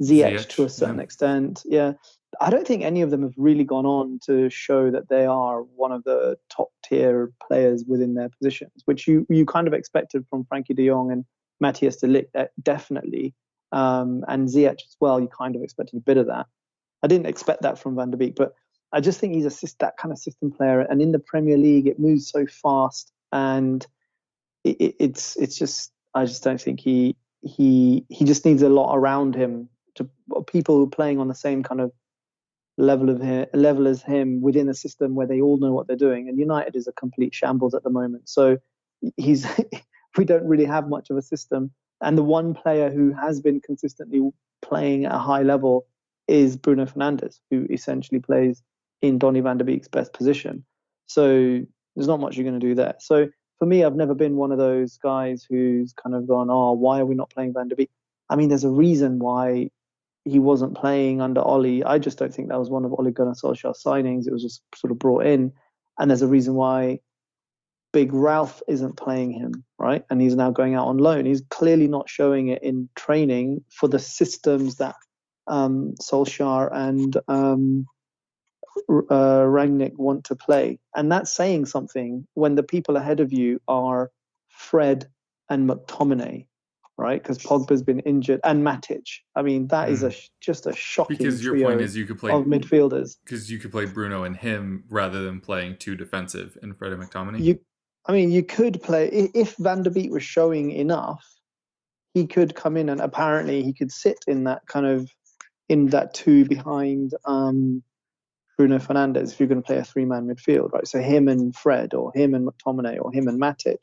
Ziyech, to a certain yeah. extent, yeah, I don't think any of them have really gone on to show that they are one of the top tier players within their positions, which you you kind of expected from Frenkie De Jong and Matthias de Ligt, definitely, um, and Ziyech as well. You kind of expected a bit of that. I didn't expect that from Van der Beek, but I just think he's a that kind of system player, and in the Premier League, it moves so fast, and it, it, it's it's just I just don't think he he he just needs a lot around him to people playing on the same kind of level of him, level as him within a system where they all know what they're doing. And United is a complete shambles at the moment, so he's we don't really have much of a system. And the one player who has been consistently playing at a high level is Bruno Fernandes, who essentially plays in Donny van der Beek's best position. So there's not much you're going to do there. So for me, I've never been one of those guys who's kind of gone, oh, why are we not playing Van der Beek? I mean, there's a reason why he wasn't playing under Ole. I just don't think that was one of Ole Gunnar Solskjaer's signings. It was just sort of brought in. And there's a reason why Big Ralf isn't playing him, right? And he's now going out on loan. He's clearly not showing it in training for the systems that um, Solskjaer and um, uh, Rangnick want to play. And that's saying something when the people ahead of you are Fred and McTominay, right? Because Pogba's been injured and Matic. I mean, that is a just a shocking Because your trio point is you could play of midfielders. because you could play Bruno and him rather than playing two defensive and Fred and McTominay. You, I mean, you could play if Van der Beek was showing enough. He could come in and apparently he could sit in that kind of in that two behind um, Bruno Fernandes if you're going to play a three-man midfield, right? So him and Fred, or him and McTominay, or him and Matic.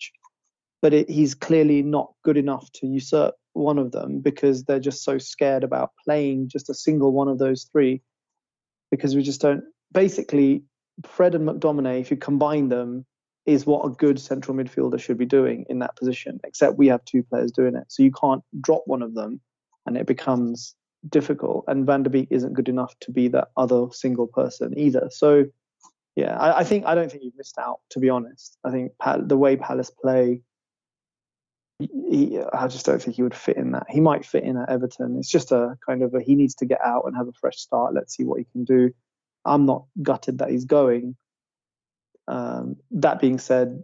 But it, he's clearly not good enough to usurp one of them because they're just so scared about playing just a single one of those three. Because we just don't. Basically, Fred and McTominay, if you combine them, is what a good central midfielder should be doing in that position. Except we have two players doing it, so you can't drop one of them, and it becomes difficult. And Van der Beek isn't good enough to be that other single person either. So, yeah, I, I think I don't think you've missed out. To be honest, I think the way Palace play, he, I just don't think he would fit in that. He might fit in at Everton. It's just a kind of a he needs to get out and have a fresh start. Let's see what he can do. I'm not gutted that he's going. Um, that being said,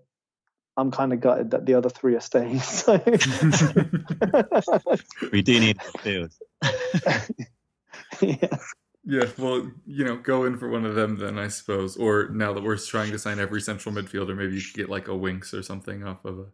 I'm kind of gutted that the other three are staying. So we do need field. yeah. Yeah, well, you know, go in for one of them then, I suppose. Or now that we're trying to sign every central midfielder, maybe you could get like a Winks or something off of a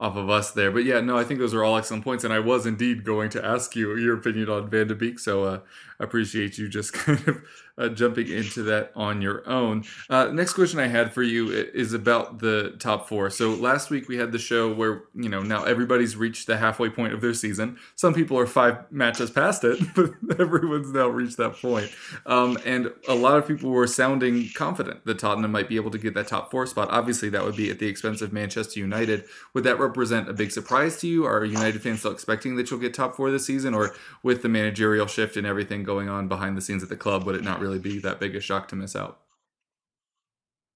off of us there. But yeah, no, I think those are all excellent points. And I was indeed going to ask you your opinion on Van de Beek. So uh, I appreciate you just kind of uh, jumping into that on your own. Uh, next question I had for you is about the top four. So last week we had the show where, you know, now everybody's reached the halfway point of their season. Some people are five matches past it, but everyone's now reached that point. Um, and a lot of people were sounding confident that Tottenham might be able to get that top four spot. Obviously, that would be at the expense of Manchester United. Would that represent a big surprise to you? Are United fans still expecting that you'll get top four this season? Or with the managerial shift and everything going on behind the scenes at the club, would it not really be that big a shock to miss out?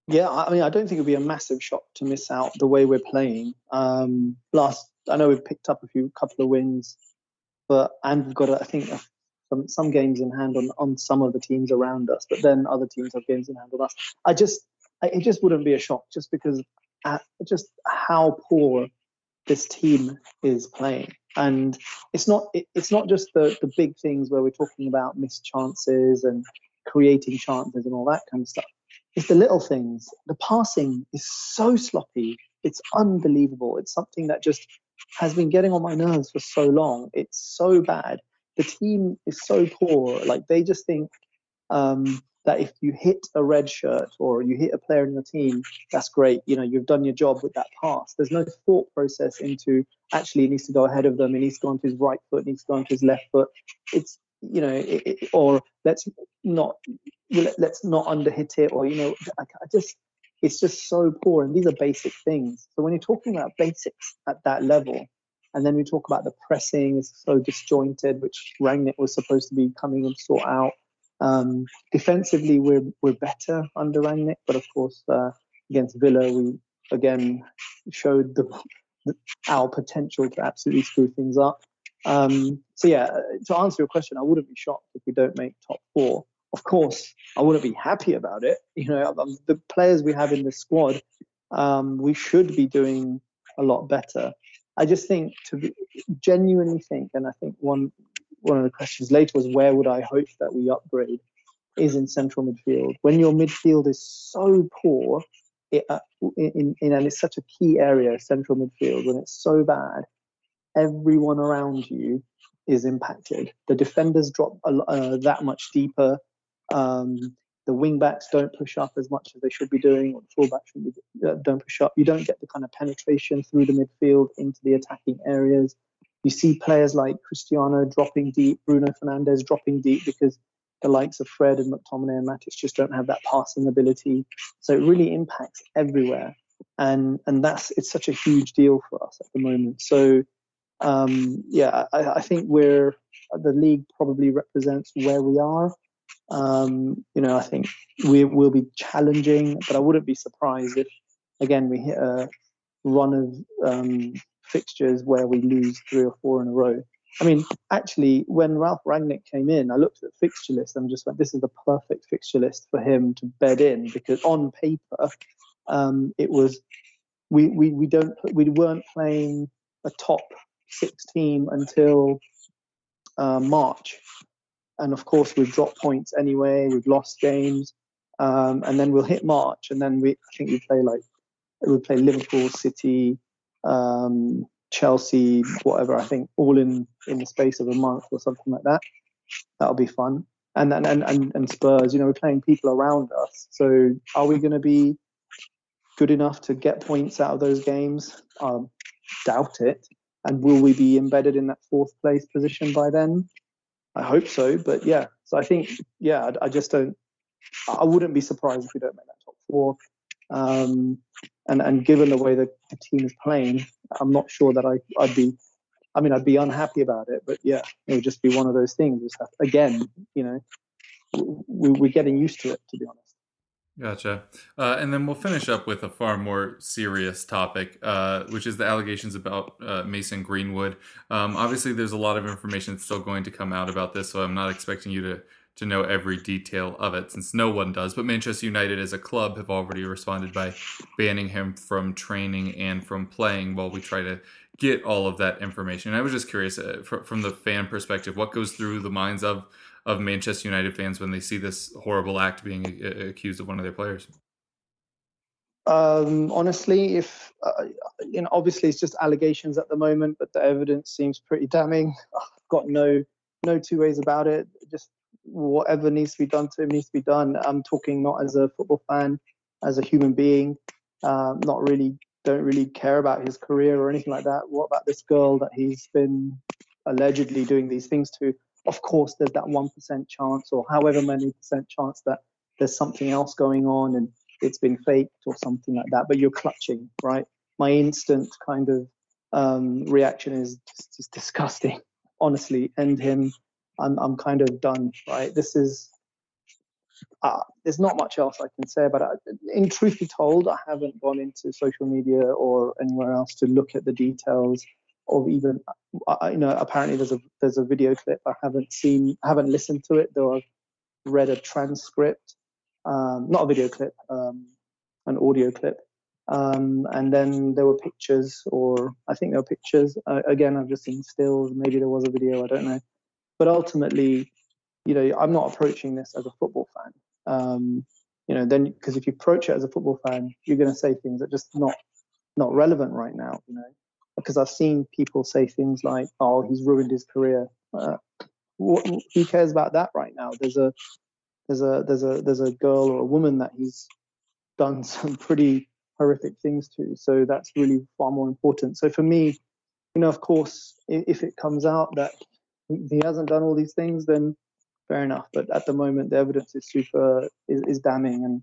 Yeah, I mean, I don't think it'd be a massive shock to miss out the way we're playing. Um, last, I know we've picked up a few couple of wins, but and we've got, I think, some some games in hand on on some of the teams around us. But then other teams have games in hand on us. I just, it just wouldn't be a shock just because at just how poor this team is playing. And it's not it, it's not just the the big things where we're talking about missed chances and creating chances and all that kind of stuff. It's the little things. The passing is so sloppy. It's unbelievable. It's something that just has been getting on my nerves for so long. It's so bad. The team is so poor. Like they just think um, that if you hit a red shirt or you hit a player in your team, that's great. You know, you've done your job with that pass. There's no thought process into actually he needs to go ahead of them. He needs to go onto his right foot. He needs to go onto his left foot. It's you know, it, it, or let's not let's not underhit it, or you know, I, I just it's just so poor. And these are basic things. So when you're talking about basics at that level, and then we talk about the pressing is so disjointed, which Rangnick was supposed to be coming and sort out. Um, defensively, we're we're better under Rangnick, but of course uh, against Villa, we again showed the, the, our potential to absolutely screw things up. Um, so yeah, to answer your question, I wouldn't be shocked if we don't make top four. Of course, I wouldn't be happy about it. You know, um, the players we have in the squad, um, we should be doing a lot better. I just think to be, genuinely think, and I think one one of the questions later was where would I hope that we upgrade is in central midfield. When your midfield is so poor, it, uh, in, in, and it's such a key area, central midfield, when it's so bad, everyone around you is impacted. The defenders drop uh, that much deeper. Um, the wing backs don't push up as much as they should be doing, or the fullbacks be, uh, don't push up. You don't get the kind of penetration through the midfield into the attacking areas. You see players like Cristiano dropping deep, Bruno Fernandes dropping deep because the likes of Fred and McTominay and Matic just don't have that passing ability. So it really impacts everywhere, and and that's it's such a huge deal for us at the moment. So um, yeah, I, I, think we're the league probably represents where we are. Um, you know, I think we will be challenging, but I wouldn't be surprised if again we hit a run of um, fixtures where we lose three or four in a row. I mean, actually, when Ralf Rangnick came in, I looked at the fixture list and just went, "This is the perfect fixture list for him to bed in," because on paper, um, it was we, we we don't we weren't playing a top six team until uh, March. And of course, we've dropped points anyway. We've lost games, um, and then we'll hit March, and then we I think we play like we play Liverpool, City, um, Chelsea, whatever. I think all in in the space of a month or something like that. That'll be fun. And and and and Spurs, you know, we're playing people around us. So are we going to be good enough to get points out of those games? Um, doubt it. And will we be embedded in that fourth place position by then? I hope so. But yeah, so I think, yeah, I, I just don't, I wouldn't be surprised if we don't make that top four. Um, and, and given the way that the team is playing, I'm not sure that I, I'd be, I mean, I'd be unhappy about it, but yeah, it would just be one of those things. Again, you know, we, we're getting used to it, to be honest. Gotcha. Uh, and then we'll finish up with a far more serious topic, uh, which is the allegations about uh, Mason Greenwood. Um, obviously, there's a lot of information still going to come out about this, so I'm not expecting you to to know every detail of it, since no one does. But Manchester United, as a club, have already responded by banning him from training and from playing while we try to get all of that information. I was just curious, uh, from the fan perspective, what goes through the minds of of Manchester United fans when they see this horrible act being accused of one of their players? Um, honestly, if uh, you know, obviously it's just allegations at the moment, but the evidence seems pretty damning. I've got no no two ways about it. Just whatever needs to be done to him needs to be done. I'm talking not as a football fan, as a human being. Um, not really, don't really care about his career or anything like that. What about this girl that he's been allegedly doing these things to? Of course, there's that one percent chance, or however many percent chance that there's something else going on and it's been faked or something like that. But you're clutching, right? My instant kind of um, reaction is just, just disgusting. Honestly, end him. I'm I'm kind of done, right? This is uh, there's not much else I can say it. In truth be told, I haven't gone into social media or anywhere else to look at the details of even, you know, apparently there's a there's a video clip I haven't seen, haven't listened to it, though I've read a transcript, um, not a video clip, um, an audio clip. Um, and then there were pictures, or I think there were pictures. Uh, again, I've just seen stills. Maybe there was a video. I don't know. But ultimately, you know, I'm not approaching this as a football fan. Um, you know, then because if you approach it as a football fan, you're going to say things that just not not relevant right now. You know, because I've seen people say things like, "Oh, he's ruined his career." Uh, what, who cares about that right now? There's a there's a there's a there's a girl or a woman that he's done some pretty horrific things to. So that's really far more important. So for me, you know, of course, if it comes out that he hasn't done all these things, then fair enough. But at the moment, the evidence is super is, is damning, and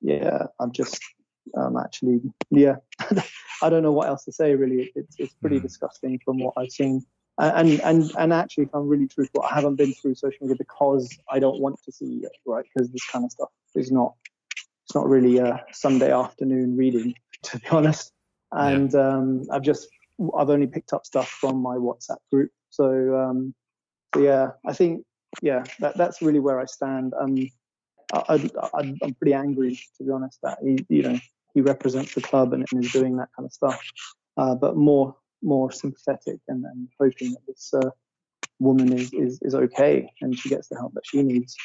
yeah, I'm just um actually yeah, I don't know what else to say really. It's it's pretty disgusting from what I've seen. And and and actually, if I'm really truthful, I haven't been through social media because I don't want to see it, right? Because this kind of stuff is not it's not really a Sunday afternoon reading, to be honest. And yeah. um, I've just I've only picked up stuff from my WhatsApp group. So, um, so yeah, I think yeah, that that's really where I stand. Um, I, I, I'm pretty angry to be honest that he you know he represents the club and, and is doing that kind of stuff. Uh, but more more sympathetic and, and hoping that this uh, woman is, is is okay and she gets the help that she needs.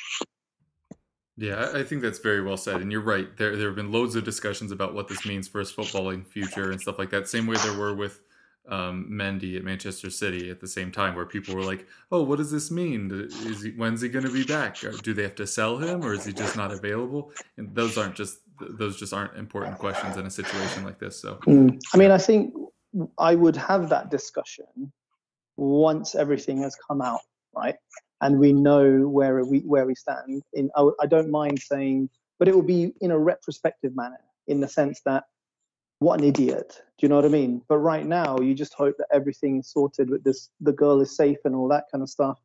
Yeah, I think that's very well said, and you're right. There, there have been loads of discussions about what this means for his footballing future and stuff like that. Same way there were with um, Mendy at Manchester City at the same time, where people were like, "Oh, what does this mean? Is he, when's he going to be back? Or do they have to sell him, or is he just not available?" And those aren't just those just aren't important questions in a situation like this. So, mm. I mean, I think I would have that discussion once everything has come out, right? And we know where we where we stand. In I, I don't mind saying, but it will be in a retrospective manner, in the sense that what an idiot. Do you know what I mean? But right now, you just hope that everything is sorted with this, the girl is safe and all that kind of stuff.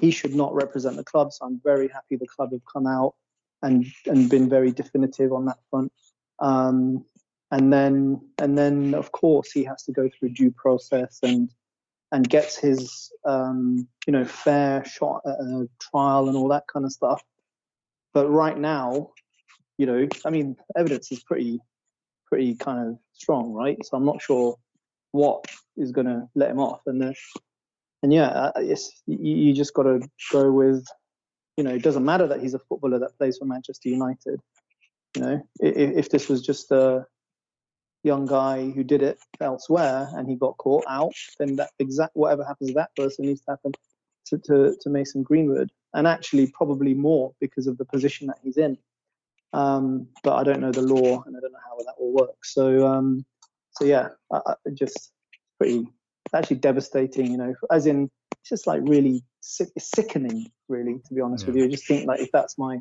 He should not represent the club. So I'm very happy the club have come out and and been very definitive on that front. Um, and then and then of course he has to go through due process and and gets his um, you know fair shot at a trial and all that kind of stuff. But right now, you know, I mean, evidence is pretty pretty kind of strong, right? So I'm not sure what is going to let him off. And the, and yeah, it's you, you just got to go with, you know, it doesn't matter that he's a footballer that plays for Manchester United. You know, if, if this was just a young guy who did it elsewhere and he got caught out, then that exact whatever happens to that person needs to happen to, to, to Mason Greenwood, and actually probably more because of the position that he's in. Um, but I don't know the law and I don't know how that all works. So, um, so yeah, I, I just pretty actually devastating. You know, as in it's just like really sick, sickening, really, to be honest yeah. with you. I just think like if that's my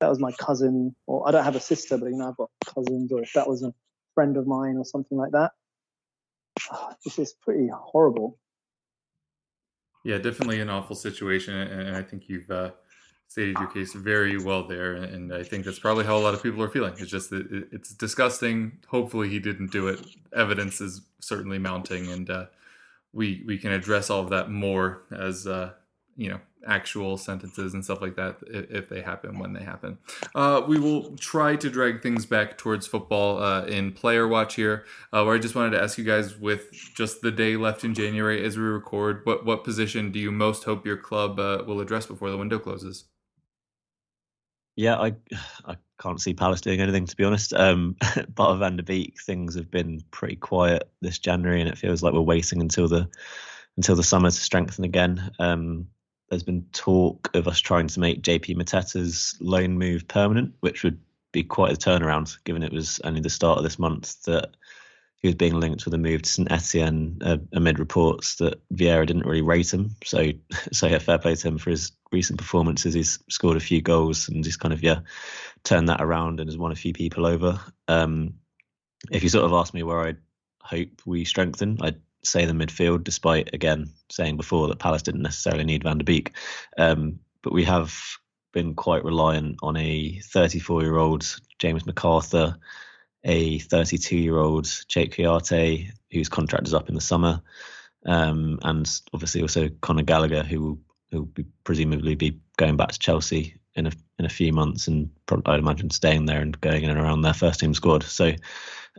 that was my cousin, or I don't have a sister, but you know I've got cousins, or if that was a friend of mine or something like that, oh, this is pretty horrible. Yeah, definitely an awful situation, and I think you've uh, stated your case very well there, and I think that's probably how a lot of people are feeling. It's just that it's disgusting. Hopefully, he didn't do it. Evidence is certainly mounting, and uh, we we can address all of that more as uh, you know actual sentences and stuff like that if, if they happen when they happen. Uh, we will try to drag things back towards football uh, in player watch here, uh, where I just wanted to ask you guys with just the day left in January as we record, what what position do you most hope your club uh, will address before the window closes? Yeah, I I can't see Palace doing anything to be honest. Um, but Van der Beek, things have been pretty quiet this January, and it feels like we're waiting until the until the summer to strengthen again. Um, there's been talk of us trying to make JP Mateta's loan move permanent, which would be quite a turnaround, given it was only the start of this month that he was being linked with a move to St Etienne uh, amid reports that Vieira didn't really rate him. So, so yeah, fair play to him for his recent performances. He's scored a few goals and just kind of yeah turned that around and has won a few people over. Um, if you sort of ask me where I hope we strengthen, I'd say the midfield, despite again saying before that Palace didn't necessarily need Van der Beek. Um, but we have been quite reliant on a 34 year old James McArthur, a 32 year old Jake Kouyaté, whose contract is up in the summer, um, and obviously also Conor Gallagher, who will, who will be, presumably be going back to Chelsea in a in a few months, and probably, I'd imagine staying there and going in and around their first team squad. So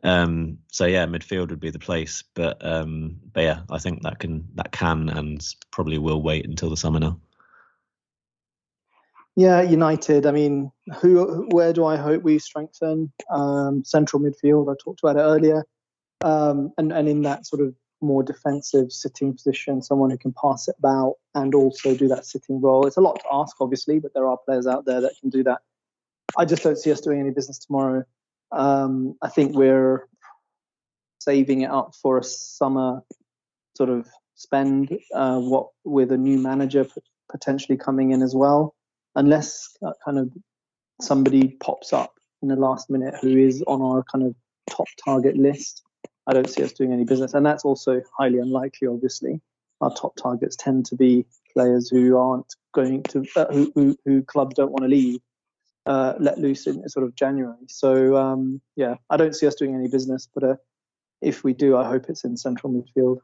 um, so yeah, midfield would be the place. But um, but yeah, I think that can that can and probably will wait until the summer now. Yeah, United. I mean, who? Where do I hope we strengthen? Um, central midfield. I talked about it earlier, um, and and in that sort of more defensive sitting position, someone who can pass it about and also do that sitting role. It's a lot to ask, obviously, but there are players out there that can do that. I just don't see us doing any business tomorrow um, I think we're saving it up for a summer sort of spend. Uh, what with a new manager potentially coming in as well, unless kind of somebody pops up in the last minute who is on our kind of top target list. I don't see us doing any business, and that's also highly unlikely. Obviously, our top targets tend to be players who aren't going to uh, who, who, who clubs don't want to leave uh, let loose in sort of January. So um, yeah, I don't see us doing any business, but uh, if we do, I hope it's in central midfield.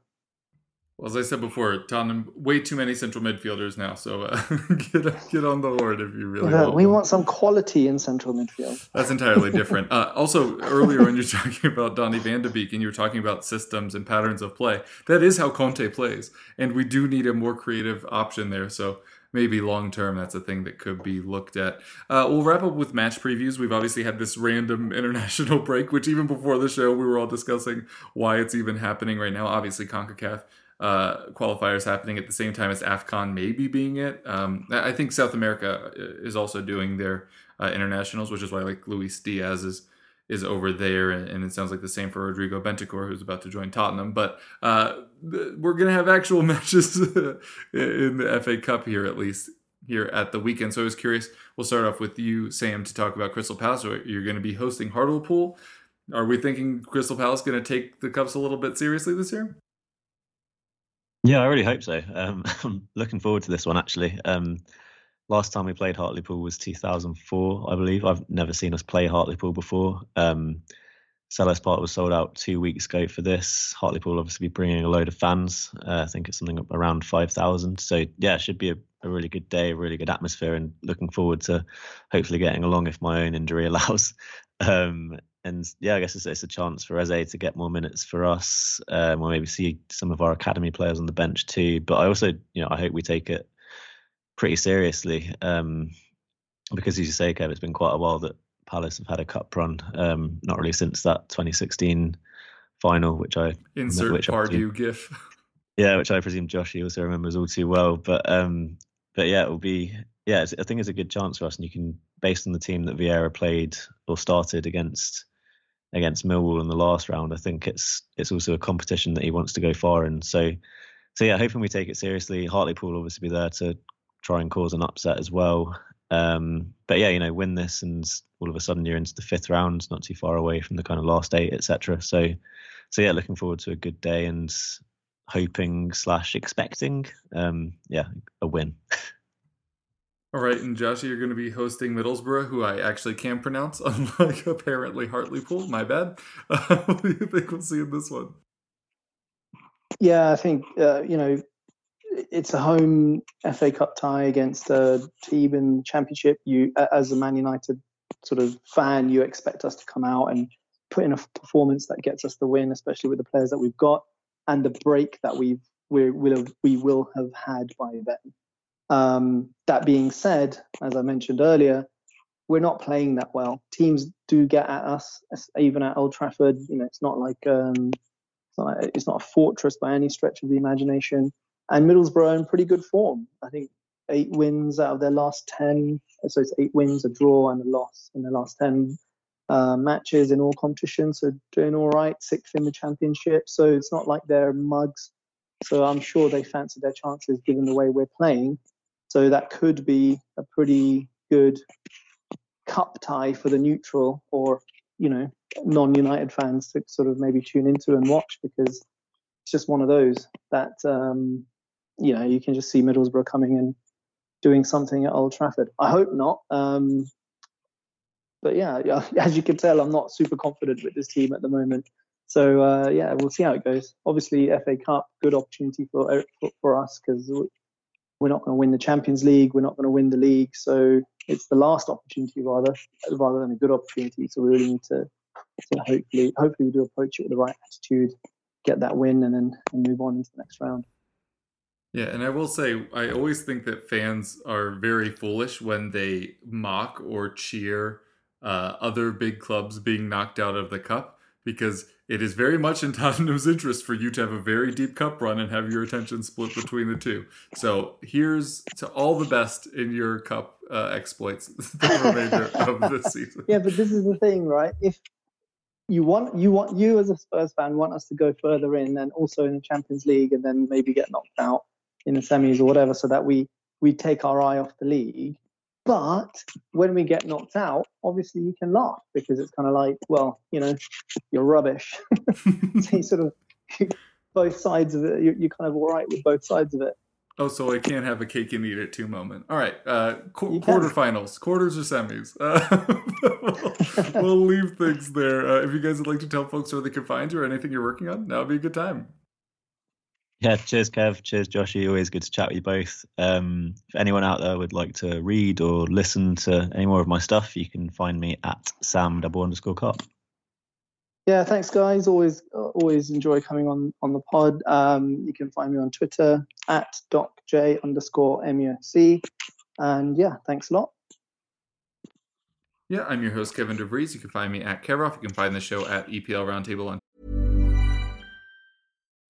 Well, as I said before, Tottenham way too many central midfielders now. So uh, get get on the horde if you really yeah, want. We want some quality in central midfield. That's entirely different. Uh, also, earlier when you're talking about Donny Van de Beek and you were talking about systems and patterns of play, that is how Conte plays, and we do need a more creative option there. So maybe long term that's a thing that could be looked at. Uh, we'll wrap up with match previews. We've obviously had this random international break, which even before the show we were all discussing why it's even happening right now. Obviously, Concacaf uh, qualifiers happening at the same time as AFCON maybe being it. Um, I think South America uh, is also doing their uh, internationals, which is why like Luis Diaz is is over there, and, it sounds like the same for Rodrigo Bentancur, who's about to join Tottenham. But uh, we're going to have actual matches in the FA Cup here, at least here at the weekend. So I was curious. We'll start off with you, Sam, to talk about Crystal Palace. You're going to be hosting Hartlepool. Are we thinking Crystal Palace going to take the cups a little bit seriously this year? Yeah, I really hope so. Um, I'm looking forward to this one actually. Um, last time we played Hartlepool was 2004, I believe. I've never seen us play Hartlepool before. Um, Selhurst Park was sold out two weeks ago for this. Hartlepool obviously be bringing a load of fans. Uh, I think it's something around 5,000. So yeah, it should be a, a, really good day, a really good atmosphere, and looking forward to hopefully getting along if my own injury allows. Um, and yeah, I guess it's, it's, a chance for Eze to get more minutes for us, um, or maybe see some of our academy players on the bench too. But I also, you know, I hope we take it pretty seriously. Um, because as you say, Kev, it's been quite a while that Palace have had a cup run. Um, not really since that 2016 final, which I insert which Pardew I gif. Yeah, which I presume Josh also remembers all too well. But um, but yeah, it will be. Yeah, I think it's a good chance for us, and you can, based on the team that Vieira played or started against against Millwall in the last round, I think it's it's also a competition that he wants to go far in. So so yeah, hoping we take it seriously. Hartlepool will obviously be there to try and cause an upset as well. Um, but yeah, you know, win this and all of a sudden you're into the fifth round, not too far away from the kind of last eight, etc. So, so yeah, looking forward to a good day and hoping slash expecting, um, yeah, a win. All right, and Josh, you're going to be hosting Middlesbrough, who I actually can pronounce, unlike apparently Hartlepool. My bad. Uh, what do you think we'll see in this one? Yeah, I think uh, you know it's a home FA Cup tie against a team in the Championship. You, as a Man United sort of fan, you expect us to come out and put in a performance that gets us the win, especially with the players that we've got and the break that we've we will have, we will have had by then. Um, that being said, as I mentioned earlier, we're not playing that well. Teams do get at us, even at Old Trafford. You know, it's not like um, it's, not, a fortress by any stretch of the imagination. And Middlesbrough in pretty good form. I think eight wins out of their last ten. So it's eight wins, a draw, and a loss in their last ten uh, matches in all competitions. So doing all right, sixth in the championship. So it's not like they're mugs. So I'm sure they fancy their chances given the way we're playing. So that could be a pretty good cup tie for the neutral or you know non-United fans to sort of maybe tune into and watch because it's just one of those that um, you know you can just see Middlesbrough coming and doing something at Old Trafford. I hope not. Um, but yeah, yeah, as you can tell, I'm not super confident with this team at the moment. So uh, yeah, we'll see how it goes. Obviously, FA Cup, good opportunity for for, for us because we're not going to win the Champions League. We're not going to win the league. So it's the last opportunity rather rather than a good opportunity. So we really need to, to hopefully hopefully we do approach it with the right attitude, get that win, and then and move on into the next round. Yeah, and I will say, I always think that fans are very foolish when they mock or cheer uh, other big clubs being knocked out of the cup because it is very much in Tottenham's interest for you to have a very deep cup run and have your attention split between the two. So here's to all the best in your cup uh, exploits the remainder of the season. Yeah, but this is the thing, right? If you want you want you as a Spurs fan want us to go further in and also in the Champions League and then maybe get knocked out in the semis or whatever, so that we we take our eye off the league. But when we get knocked out, obviously you can laugh because it's kind of like, well, you know, you're rubbish. so you sort of both sides of it. You're, kind of all right with both sides of it. Oh, so I can't have a cake and eat it too moment. All right, uh, qu- quarterfinals, quarters or semis. Uh, we'll, we'll, leave things there. Uh, if you guys would like to tell folks where they can find you or anything you're working on, now would be a good time. Yeah, cheers, Kev. Cheers, Joshy. Always good to chat with you both. Um, if anyone out there would like to read or listen to any more of my stuff, you can find me at sam double underscore cop. Yeah, thanks, guys. Always, always enjoy coming on on the pod. Um, you can find me on Twitter at docj underscore muc. And yeah, thanks a lot. Yeah, I'm your host, Kevin DeVries. You can find me at Kevoff. You can find the show at EPL Roundtable on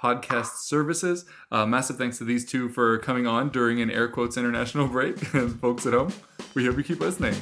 podcast services. Uh, massive thanks to these two for coming on during an air quotes international break. and folks at home, we hope you keep listening.